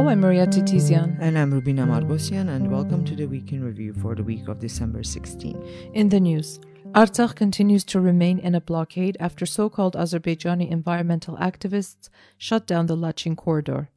Hello, I'm Maria Titizian. And I'm Rubina Margosian, and welcome to the Week in Review for the week of December 16. In the news, Artsakh continues to remain in a blockade after so called Azerbaijani environmental activists shut down the Lachin corridor.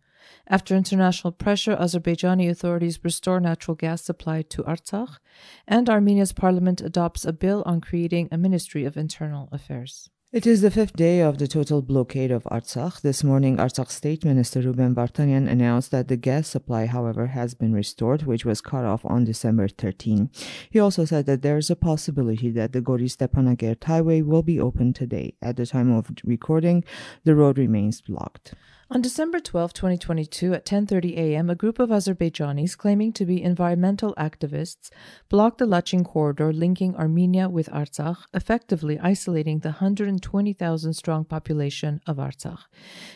After international pressure, Azerbaijani authorities restore natural gas supply to Artsakh, and Armenia's parliament adopts a bill on creating a Ministry of Internal Affairs. It is the fifth day of the total blockade of Artsakh. This morning, Artsakh State Minister Ruben Vardanyan announced that the gas supply, however, has been restored, which was cut off on December 13. He also said that there is a possibility that the Goris Stepanakert highway will be open today. At the time of recording, the road remains blocked. On December 12, 2022, at 10:30 a.m., a group of Azerbaijanis claiming to be environmental activists blocked the Lachin corridor linking Armenia with Artsakh, effectively isolating the 120,000 strong population of Artsakh.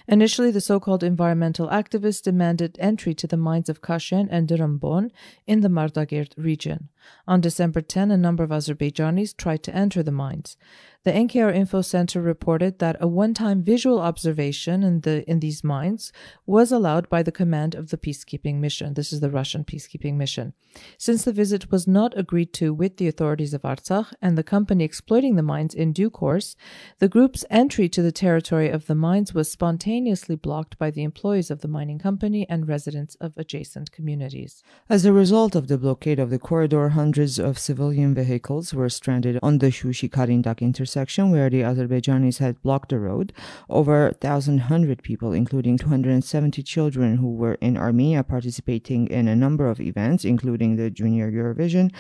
Initially, the so-called environmental activists demanded entry to the mines of Kashen and Drmbon in the Mardakert region. On December 10, a number of Azerbaijanis tried to enter the mines. The NKR Info Center reported that a one-time visual observation in the in these mines was allowed by the command of the peacekeeping mission. This is the Russian peacekeeping mission. Since the visit was not agreed to with the authorities of Artsakh and the company exploiting the mines in due course, the group's entry to the territory of the mines was spontaneously blocked by the employees of the mining company and residents of adjacent communities. As a result of the blockade of the corridor, hundreds of civilian vehicles were stranded on the Shushi Karindak intersection where the Azerbaijanis had blocked the road. Over 1,100 people, including 270 children who were in Armenia participating in a number of events, including the Junior Eurovision,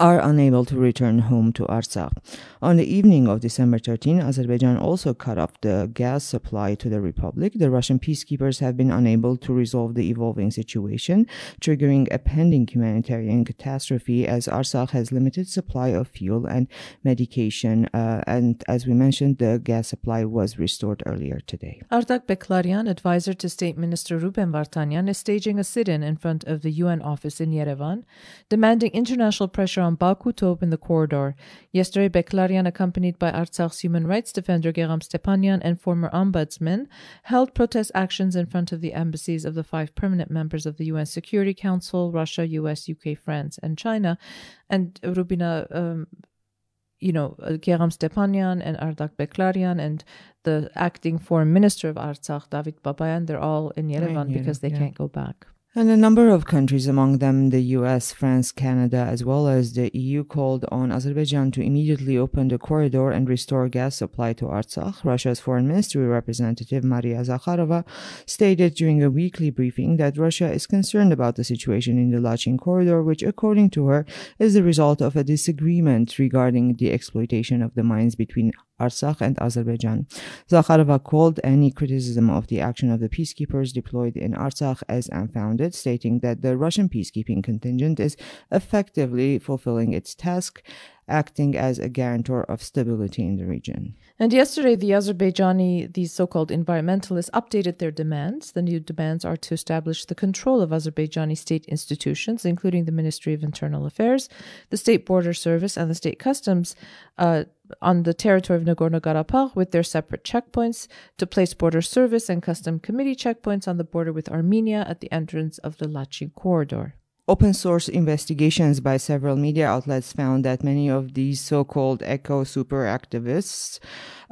are unable to return home to Artsakh. On the evening of December 13, Azerbaijan also cut off the gas supply to the republic. The Russian peacekeepers have been unable to resolve the evolving situation, triggering a pending humanitarian catastrophe as Artsakh has limited supply of fuel and medication uh, and as we mentioned, the gas supply was restored earlier today. Artak Beklaryan, advisor to State Minister Ruben Vardanyan, is staging a sit-in in front of the UN office in Yerevan, demanding international pressure on Baku to open the corridor. Yesterday, Beklaryan, accompanied by Artsakh's human rights defender Gegham Stepanyan and former ombudsman, held protest actions in front of the embassies of the five permanent members of the UN Security Council, Russia, US, UK, France, and China. And Rubina um, you know, Gegham Stepanyan and Artak Beklaryan and the acting foreign minister of Artsakh, David Babayan, they're all in Yerevan because they yeah. can't go back. And a number of countries, among them the US, France, Canada, as well as the EU, called on Azerbaijan to immediately open the corridor and restore gas supply to Artsakh. Russia's foreign ministry representative Maria Zakharova stated during a weekly briefing that Russia is concerned about the situation in the Lachin corridor, which, according to her, is the result of a disagreement regarding the exploitation of the mines between Artsakh and Azerbaijan. Zakharova called any criticism of the action of the peacekeepers deployed in Artsakh as unfounded, stating that the Russian peacekeeping contingent is effectively fulfilling its task acting as a guarantor of stability in the region. And yesterday, the Azerbaijani, these so called environmentalists, updated their demands. The new demands are to establish the control of Azerbaijani state institutions, including the Ministry of Internal Affairs, the State Border Service, and the State Customs. Uh, on the territory of Nagorno Karabakh with their separate checkpoints, to place border service and custom committee checkpoints on the border with Armenia at the entrance of the Lachin corridor. Open source investigations by several media outlets found that many of these so-called eco super activists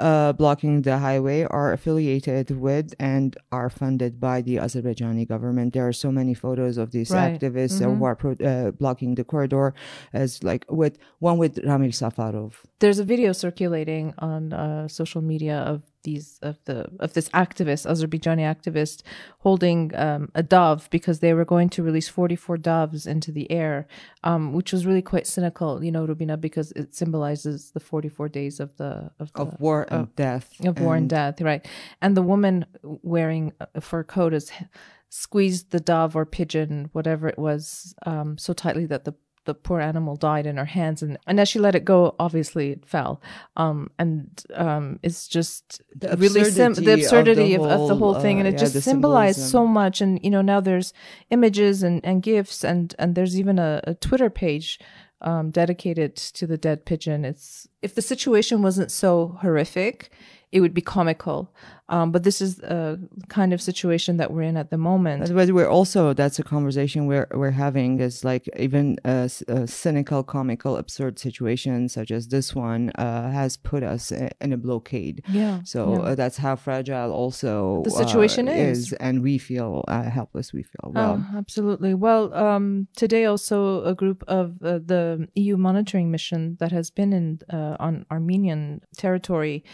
uh, blocking the highway are affiliated with and are funded by the Azerbaijani government. There are so many photos of these right. activists mm-hmm. who are pro- uh, blocking the corridor, as like with one with Ramil Safarov. There's a video circulating on uh, social media of these of the of this activist Azerbaijani activist holding um, a dove because they were going to release 44 doves into the air, um, which was really quite cynical, you know, Rubina, because it symbolizes the 44 days of the of, the, of war and death of and war and death, right? And the woman wearing a fur coat is squeezed the dove or pigeon, whatever it was, um, so tightly that the the poor animal died in her hands. And, and as she let it go obviously it fell. Um, and um, it's just the really sim- the absurdity of the whole, of, of, the whole thing. uh, and it yeah, just symbolized symbolism. so much. And you know now there's images and, and gifs and and there's even a, a twitter page um, dedicated to the dead pigeon. It's if the situation wasn't so horrific it would be comical Um, but this is a kind of situation that we're in at the moment. But we're also that's a conversation we're we're having is like even a, a cynical, comical, absurd situation such as this one uh, has put us in a blockade. Yeah. So yeah. Uh, that's how fragile also the situation uh, is. and we feel uh, helpless. We feel well. Oh, absolutely. Well, um, today also a group of uh, the EU monitoring mission that has been in uh, on Armenian territory.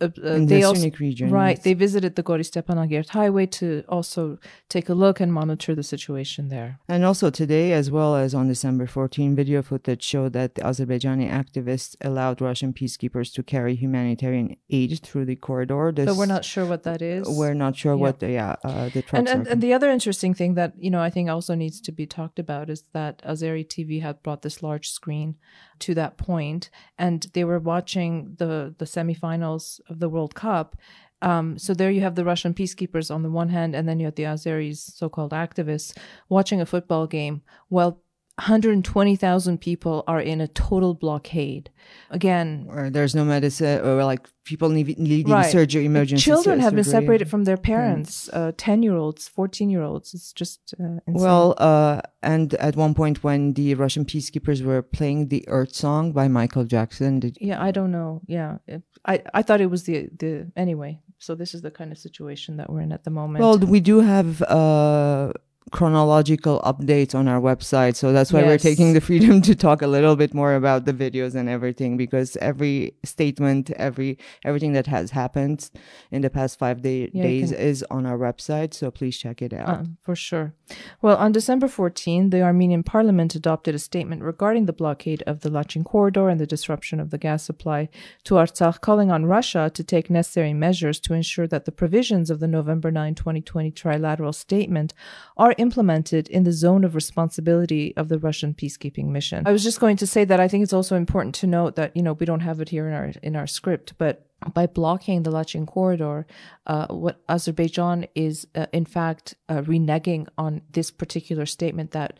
In they the also, Syunik region, right? yes. They visited the Goris Stepanakert highway to also take a look and monitor the situation there. And also today, as well as on December 14, video footage showed that the Azerbaijani activists allowed Russian peacekeepers to carry humanitarian aid through the corridor. This, But we're not sure what that is. We're not sure Yeah. what the yeah uh, the trucks and, and, and the other interesting thing that you know I think also needs to be talked about is that Azeri TV had brought this large screen to that point, and they were watching the the semifinals of the World Cup. Um, so there you have the Russian peacekeepers on the one hand, and then you have the Azeris, so-called activists, watching a football game. Well, 120,000 people are in a total blockade. Again, or there's no medicine, or like people need, needing Right. surgery, emergency children have been separated from their parents. Uh, Ten-year-olds, fourteen-year-olds. It's just uh, insane. Well, uh, and at one point when the Russian peacekeepers were playing the Earth song by Michael Jackson, did, Yeah, I don't know. Yeah, it, I I thought it was the the anyway. So this is the kind of situation that we're in at the moment. well, we do have uh, chronological updates on our website, so that's why we're taking the freedom to talk a little bit more about the videos and everything because every statement, every everything that has happened in the past five day, Yeah, days is on our website. So please check it out. Uh, for sure. Well, on December 14, the Armenian parliament adopted a statement regarding the blockade of the Lachin corridor and the disruption of the gas supply to Artsakh, calling on Russia to take necessary measures to ensure that the provisions of the November 9, 2020 trilateral statement are implemented in the zone of responsibility of the Russian peacekeeping mission. I was just going to say that I think it's also important to note that, you know, we don't have it here in our in our script, but by blocking the Lachin corridor, uh, what Azerbaijan is uh, in fact uh, reneging on this particular statement that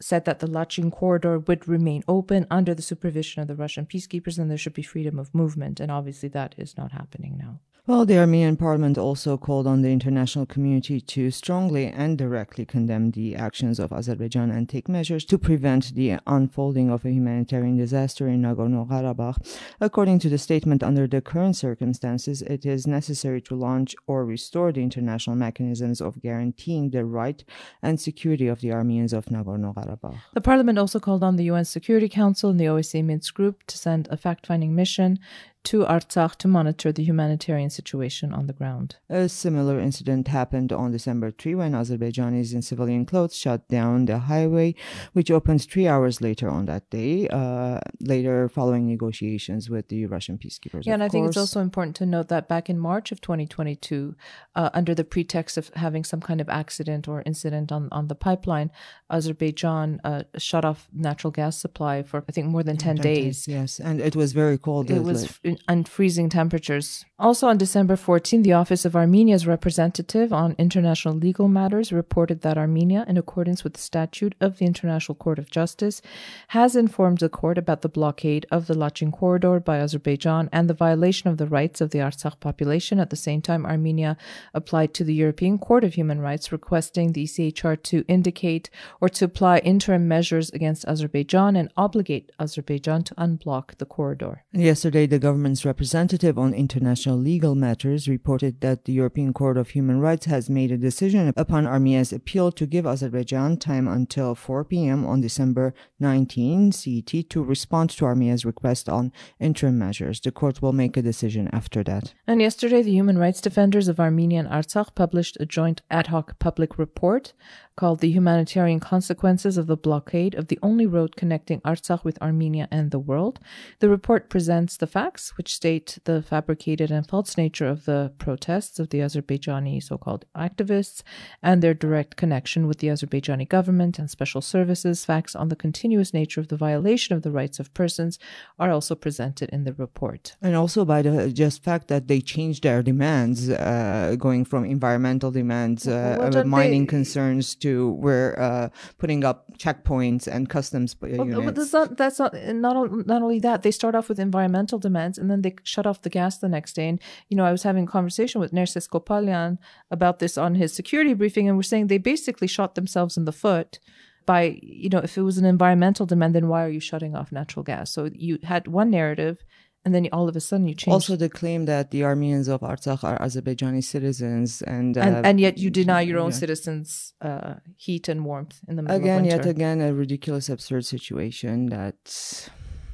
said that the Lachin corridor would remain open under the supervision of the Russian peacekeepers and there should be freedom of movement. And obviously, that is not happening now. Well, the Armenian parliament also called on the international community to strongly and directly condemn the actions of Azerbaijan and take measures to prevent the unfolding of a humanitarian disaster in Nagorno Karabakh. According to the statement, under the current circumstances, it is necessary to launch or restore the international mechanisms of guaranteeing the right and security of the Armenians of Nagorno Karabakh. The parliament also called on the UN Security Council and the OSCE Minsk group to send a fact finding mission to Artsakh to monitor the humanitarian situation on the ground. A similar incident happened on December 3 when Azerbaijanis in civilian clothes shut down the highway, which opened three hours later on that day, uh, later following negotiations with the Russian peacekeepers. Yeah, and I think it's also important to note that back in March of 2022, uh, under the pretext of having some kind of accident or incident on, on the pipeline, Azerbaijan uh, shut off natural gas supply for, I think, more than 10 days. Yes, and it was very cold. It was f- in unfreezing temperatures. Also on December 14, the Office of Armenia's representative on international legal matters reported that Armenia, in accordance with the statute of the International Court of Justice, has informed the court about the blockade of the Lachin corridor by Azerbaijan and the violation of the rights of the Artsakh population. At the same time, Armenia applied to the European Court of Human Rights requesting the ECHR to indicate or to apply interim measures against Azerbaijan and obligate Azerbaijan to unblock the corridor. Yesterday, the government's representative on international legal matters reported that the European Court of Human Rights has made a decision upon Armenia's appeal to give Azerbaijan time until 4 p.m. on December 19 CET to respond to Armenia's request on interim measures. The court will make a decision after that. And yesterday, the human rights defenders of Armenia and Artsakh published a joint ad hoc public report called The Humanitarian Consequences of the Blockade of the Only Road Connecting Artsakh with Armenia and the World. The report presents the facts, which state the fabricated and false nature of the protests of the Azerbaijani so called activists and their direct connection with the Azerbaijani government and special services. Facts on the continuous nature of the violation of the rights of persons are also presented in the report. And also by the just fact that they changed their demands, uh, going from environmental demands, uh, Well, mining they- concerns to were uh, putting up checkpoints and customs uh, units. but that's not that's not not not only that they start off with environmental demands and then they shut off the gas the next day. And you know, I was having a conversation with Nerses Kopalyan about this on his security briefing, and we're saying they basically shot themselves in the foot by you know if it was an environmental demand, then why are you shutting off natural gas? So you had one narrative, and then all of a sudden you change. also the claim that the Armenians of Artsakh are Azerbaijani citizens and uh, and, and yet you deny your own yeah. citizens uh, heat and warmth in the middle again yet again a ridiculous absurd situation that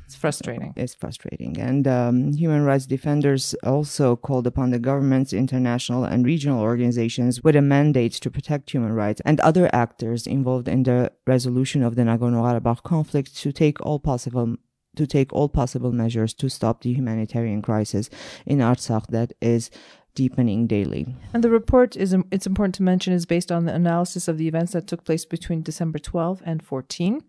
it's frustrating. It's frustrating and um, human rights defenders also called upon the governments international and regional organizations with a mandate to protect human rights and other actors involved in the resolution of the nagorno-karabakh conflict to take all possible to take all possible measures to stop the humanitarian crisis in Artsakh that is deepening daily. And the report is it's important to mention is based on the analysis of the events that took place between December 12 and 14.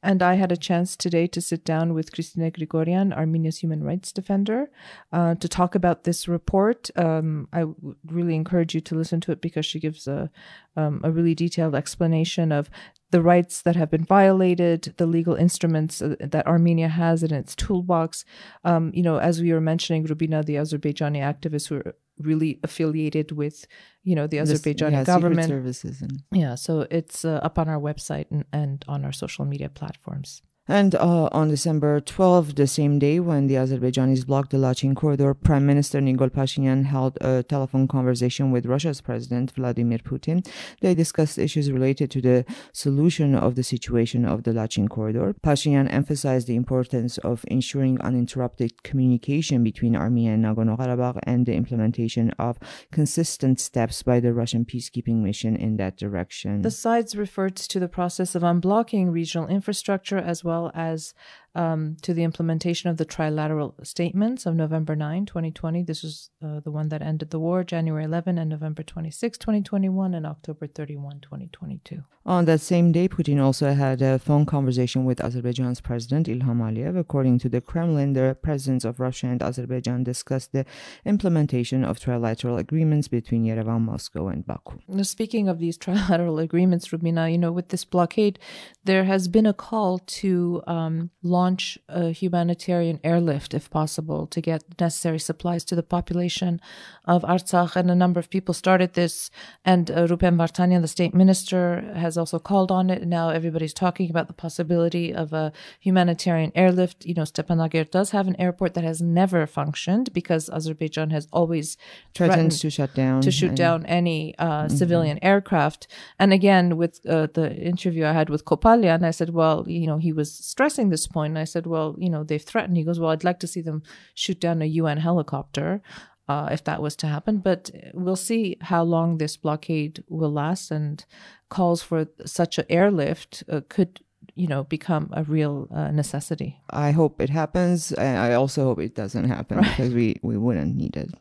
And I had a chance today to sit down with Christina Grigorian, Armenia's human rights defender, uh, to talk about this report. Um, I really encourage you to listen to it because she gives a um, a really detailed explanation of the rights that have been violated, the legal instruments uh, that Armenia has in its toolbox. Um, you know, as we were mentioning, Rubina, the Azerbaijani activists who are really affiliated with, you know, the Azerbaijani yeah, government. services and Yeah, so it's uh, up on our website and, and on our social media platforms. And uh, on December 12, the same day when the Azerbaijanis blocked the Lachin corridor, Prime Minister Nikol Pashinyan held a telephone conversation with Russia's President Vladimir Putin. They discussed issues related to the solution of the situation of the Lachin corridor. Pashinyan emphasized the importance of ensuring uninterrupted communication between Armenia and Nagorno-Karabakh and the implementation of consistent steps by the Russian peacekeeping mission in that direction. The sides referred to the process of unblocking regional infrastructure as well as um, to the implementation of the trilateral statements of November 9, 2020. This was uh, the one that ended the war, January 11 and November 26, 2021, and October 31, 2022. On that same day, Putin also had a phone conversation with Azerbaijan's President Ilham Aliyev. According to the Kremlin, the presidents of Russia and Azerbaijan discussed the implementation of trilateral agreements between Yerevan, Moscow, and Baku. Now, speaking of these trilateral agreements, Rubina, you know, with this blockade, there has been a call to um, launch a humanitarian airlift, if possible, to get necessary supplies to the population of Artsakh. And a number of people started this. And uh, Rupen Vartanian, the state minister, has also called on it. Now everybody's talking about the possibility of a humanitarian airlift. You know, Stepanakert does have an airport that has never functioned because Azerbaijan has always Threatened to shut down. to shoot and- down any uh, civilian aircraft. And again, with uh, the interview I had with Kopalyan, I said, well, you know, he was stressing this point. And I said, well, you know, they've threatened. He goes, well, I'd like to see them shoot down a UN helicopter. Uh, if that was to happen, but we'll see how long this blockade will last, and calls for such an airlift uh, could, you know, become a real uh, necessity. I hope it happens. I also hope it doesn't happen because we, we wouldn't need it.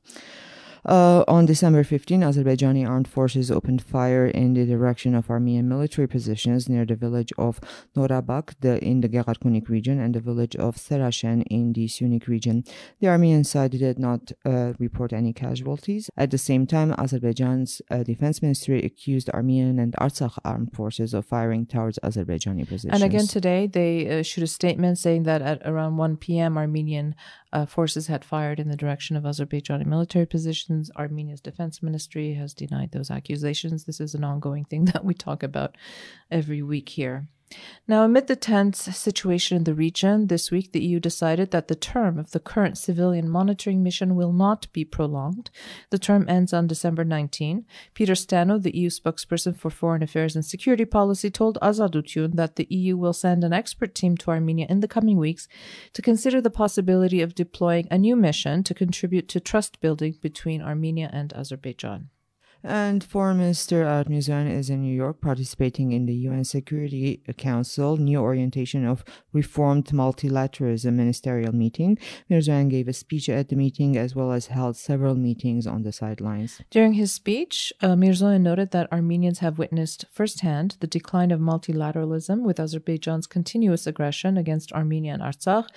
Uh, on December 15, Azerbaijani armed forces opened fire in the direction of Armenian military positions near the village of Norabak the, in the Gegharkunik region and the village of Serashen in the Syunik region. The Armenian side did not uh, report any casualties. At the same time, Azerbaijan's uh, defense ministry accused Armenian and Artsakh armed forces of firing towards Azerbaijani positions. And again, today they uh, issued a statement saying that at around 1 p.m., Armenian uh, forces had fired in the direction of Azerbaijani military positions. Armenia's defense ministry has denied those accusations. This is an ongoing thing that we talk about every week here. Now, amid the tense situation in the region, this week the EU decided that the term of the current civilian monitoring mission will not be prolonged. The term ends on December 19. Peter Stano, the EU spokesperson for foreign affairs and security policy, told Azatutyun that the EU will send an expert team to Armenia in the coming weeks to consider the possibility of deploying a new mission to contribute to trust building between Armenia and Azerbaijan. And Foreign Minister Arad Mirzoyan is in New York participating in the UN Security Council New Orientation of Reformed Multilateralism Ministerial Meeting. Mirzoyan gave a speech at the meeting as well as held several meetings on the sidelines. During his speech, uh, Mirzoyan noted that Armenians have witnessed firsthand the decline of multilateralism with Azerbaijan's continuous aggression against Armenia and Artsakh.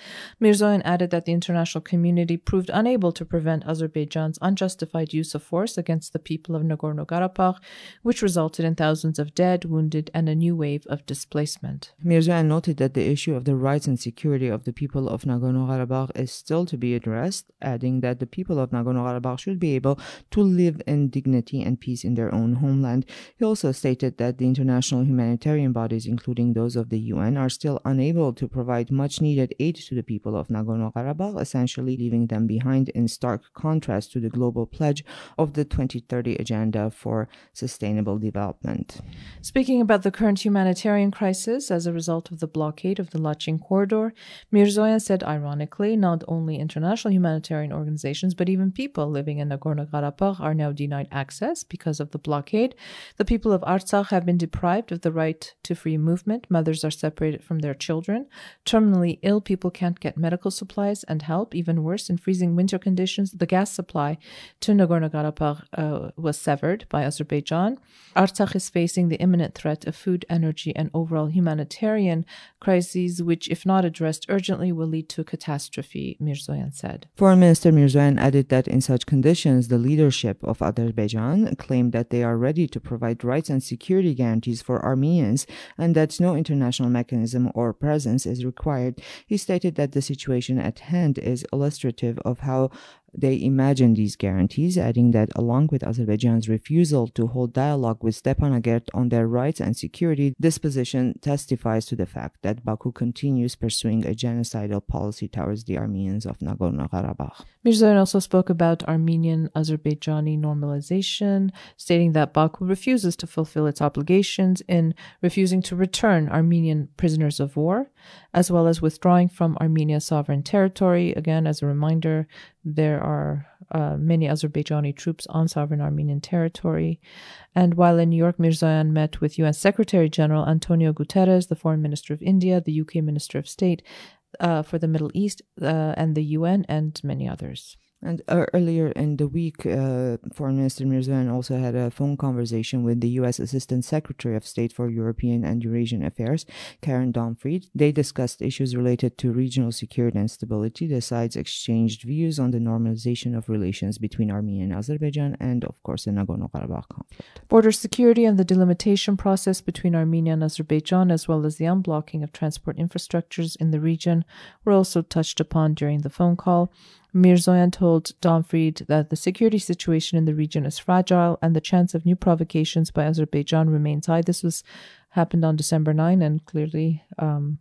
Mirzoyan added that the international community proved unable to prevent Azerbaijan's unjustified use of force against the people of Nagorno Nagorno Karabakh, which resulted in thousands of dead, wounded, and a new wave of displacement. Mirzoyan noted that the issue of the rights and security of the people of Nagorno Karabakh is still to be addressed, adding that the people of Nagorno Karabakh should be able to live in dignity and peace in their own homeland. He also stated that the international humanitarian bodies, including those of the UN, are still unable to provide much needed aid to the people of Nagorno Karabakh, essentially leaving them behind in stark contrast to the global pledge of the 2030 Agenda for Sustainable Development. Speaking about the current humanitarian crisis as a result of the blockade of the Lachin corridor, Mirzoyan said ironically, not only international humanitarian organizations, but even people living in Nagorno Karabakh are now denied access because of the blockade. The people of Artsakh have been deprived of the right to free movement. Mothers are separated from their children. Terminally ill people can't get medical supplies and help. Even worse, in freezing winter conditions, the gas supply to Nagorno Karabakh uh, was severed by Azerbaijan. Artsakh is facing the imminent threat of food, energy, and overall humanitarian crises, which, if not addressed urgently, will lead to a catastrophe, Mirzoyan said. Foreign Minister Mirzoyan added that in such conditions, the leadership of Azerbaijan claimed that they are ready to provide rights and security guarantees for Armenians and that no international mechanism or presence is required. He stated that the situation at hand is illustrative of how they imagine these guarantees, adding that along with Azerbaijan's refusal to hold dialogue with Stepanakert on their rights and security, this position testifies to the fact that Baku continues pursuing a genocidal policy towards the Armenians of Nagorno Karabakh. Mirzoyan also spoke about Armenian Azerbaijani normalization, stating that Baku refuses to fulfill its obligations in refusing to return Armenian prisoners of war, as well as withdrawing from Armenia's sovereign territory. Again, as a reminder, there are uh, many Azerbaijani troops on sovereign Armenian territory. And while in New York, Mirzoyan met with UN Secretary General Antonio Guterres, the Foreign Minister of India, the UK Minister of State uh, for the Middle East, uh, and the UN, and many others. And uh, earlier in the week, uh, Foreign Minister Mirzoyan also had a phone conversation with the U.S. Assistant Secretary of State for European and Eurasian Affairs, Karen Donfried. They discussed issues related to regional security and stability. The sides exchanged views on the normalization of relations between Armenia and Azerbaijan, and of course, the Nagorno Karabakh conflict. Border security and the delimitation process between Armenia and Azerbaijan, as well as the unblocking of transport infrastructures in the region, were also touched upon during the phone call. Mirzoyan told Donfried that the security situation in the region is fragile and the chance of new provocations by Azerbaijan remains high. This was happened on December 9, and clearly um,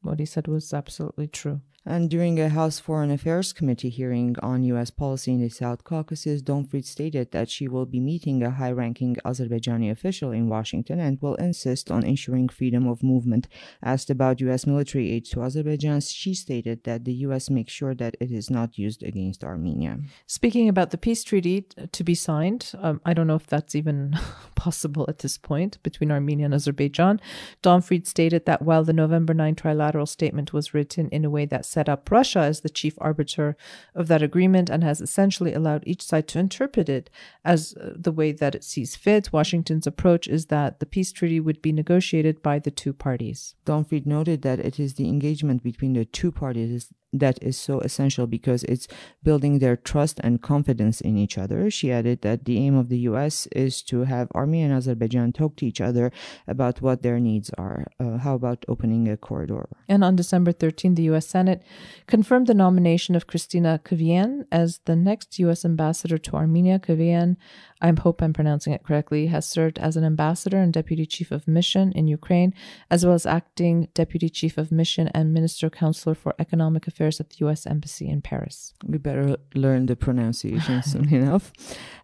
what he said was absolutely true. And during a House Foreign Affairs Committee hearing on U.S. policy in the South Caucasus, Donfried stated that she will be meeting a high ranking Azerbaijani official in Washington and will insist on ensuring freedom of movement. Asked about U.S. military aid to Azerbaijan, she stated that the U.S. makes sure that it is not used against Armenia. Speaking about the peace treaty to be signed, um, I don't know if that's even possible at this point between Armenia and Azerbaijan. Donfried stated that while the November 9 trilateral statement was written in a way that set up Russia as the chief arbiter of that agreement and has essentially allowed each side to interpret it as uh, the way that it sees fit. Washington's approach is that the peace treaty would be negotiated by the two parties. Donfried noted that it is the engagement between the two parties that is so essential because it's building their trust and confidence in each other. She added that the aim of the US is to have Armenia and Azerbaijan talk to each other about what their needs are. Uh, how about opening a corridor? And on December 13, the US Senate confirmed the nomination of Kristina Kvien as the next US ambassador to Armenia. Kvien I hope I'm pronouncing it correctly, has served as an ambassador and deputy chief of mission in Ukraine, as well as acting deputy chief of mission and minister counselor for economic affairs at the U.S. Embassy in Paris. We better learn the pronunciation soon enough.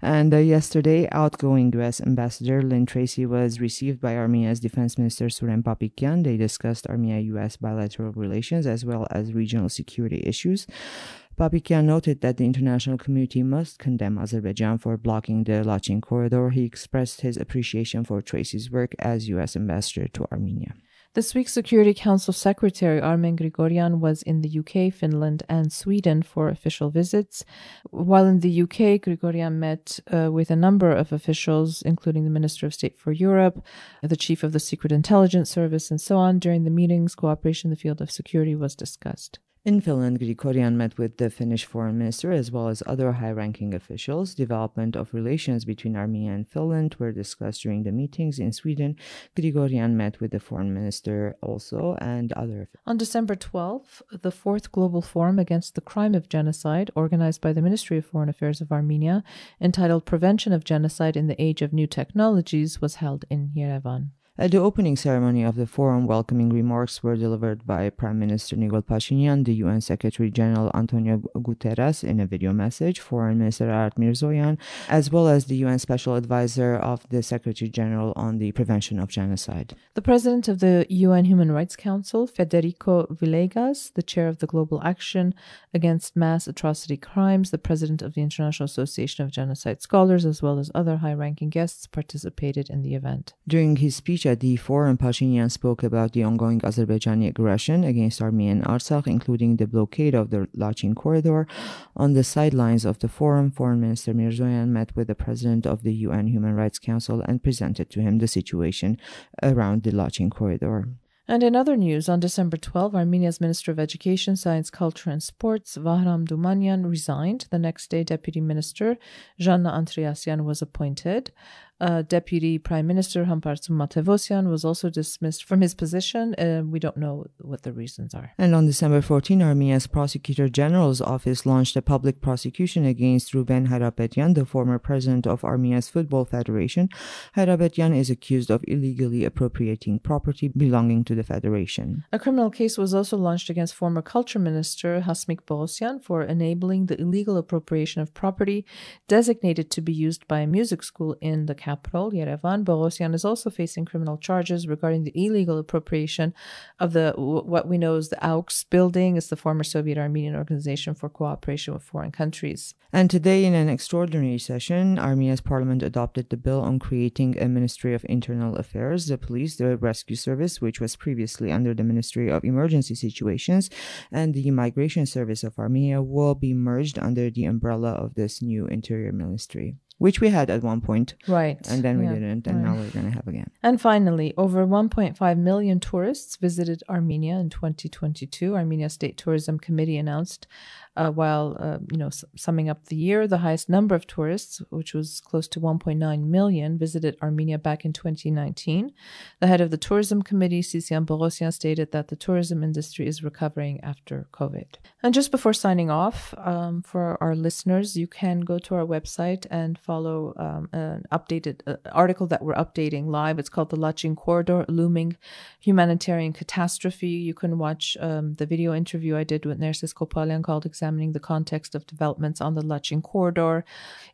And uh, yesterday, outgoing U.S. Ambassador Lynn Tracy was received by Armenia's Defense Minister Suren Papikyan. They discussed Armenia-U.S. bilateral relations as well as regional security issues. Papikyan noted that the international community must condemn Azerbaijan for blocking the Lachin corridor. He expressed his appreciation for Tracy's work as U.S. ambassador to Armenia. This week's Security Council Secretary Armen Grigorian was in the UK, Finland, and Sweden for official visits. While in the UK, Grigorian met uh, with a number of officials, including the Minister of State for Europe, the Chief of the Secret Intelligence Service, and so on. During the meetings, cooperation in the field of security was discussed. In Finland, Grigorian met with the Finnish foreign minister as well as other high ranking officials. Development of relations between Armenia and Finland were discussed during the meetings. In Sweden, Grigorian met with the foreign minister also and other. On December 12th, the fourth global forum against the crime of genocide, organized by the Ministry of Foreign Affairs of Armenia, entitled Prevention of Genocide in the Age of New Technologies, was held in Yerevan. At the opening ceremony of the forum, welcoming remarks were delivered by Prime Minister Nikol Pashinyan, the UN Secretary General Antonio Guterres in a video message, Foreign Minister Arat Mirzoyan, as well as the UN Special Advisor of the Secretary General on the Prevention of Genocide. The President of the UN Human Rights Council, Federico Villegas, the Chair of the Global Action Against Mass Atrocity Crimes, the President of the International Association of Genocide Scholars, as well as other high ranking guests participated in the event. During his speech, at the forum, Pashinyan spoke about the ongoing Azerbaijani aggression against Armenia and Artsakh, including the blockade of the Lachin corridor. On the sidelines of the forum, Foreign Minister Mirzoyan met with the president of the UN Human Rights Council and presented to him the situation around the Lachin corridor. And in other news, on December 12, Armenia's Minister of Education, Science, Culture and Sports, Vahram Dumanyan, resigned. The next day, Deputy Minister Zhanna Andreasyan was appointed. Uh, Deputy Prime Minister Hampartsum Matevosyan was also dismissed from his position. Uh, we don't know what the reasons are. And on December 14, Armenia's Prosecutor General's office launched a public prosecution against Ruben Hayrapetyan, the former president of Armenia's Football Federation. Hayrapetyan is accused of illegally appropriating property belonging to the federation. A criminal case was also launched against former Culture Minister Hasmik Bogosyan for enabling the illegal appropriation of property designated to be used by a music school in the capital, Yerevan, Bogosyan is also facing criminal charges regarding the illegal appropriation of the what we know as the AUX building. It's the former Soviet Armenian Organization for Cooperation with Foreign Countries. And today, in an extraordinary session, Armenia's parliament adopted the bill on creating a Ministry of Internal Affairs, the police, the rescue service, which was previously under the Ministry of Emergency Situations, and the Migration Service of Armenia will be merged under the umbrella of this new interior ministry which we had at one point. Right. And then we yeah. didn't, and right. now we're going to have again. And finally, over 1.5 million tourists visited Armenia in 2022. Armenia State Tourism Committee announced uh, while uh, you know summing up the year, the highest number of tourists, which was close to 1.9 million, visited Armenia back in 2019. The head of the tourism committee, Sisian Bogosyan, stated that the tourism industry is recovering after COVID. And just before signing off, um, for our listeners, you can go to our website and follow um, an updated uh, article that we're updating live. It's called "The Lachin Corridor: Looming Humanitarian Catastrophe." You can watch um, the video interview I did with Nerses Kopalyan called examining the context of developments on the Lachin corridor.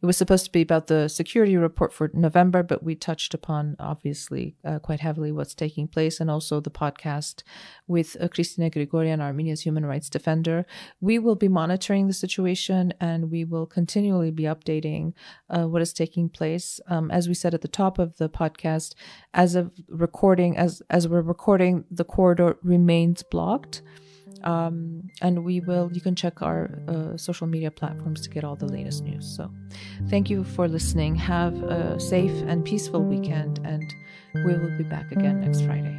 It was supposed to be about the security report for November, but we touched upon, obviously, uh, quite heavily what's taking place and also the podcast with uh, Kristina Grigorian, Armenia's human rights defender. We will be monitoring the situation and we will continually be updating uh, what is taking place. Um, as we said at the top of the podcast, as of recording, as, as we're recording, the corridor remains blocked. Um, and we will, you can check our uh, social media platforms to get all the latest news. So thank you for listening. Have a safe and peaceful weekend, and we will be back again next Friday.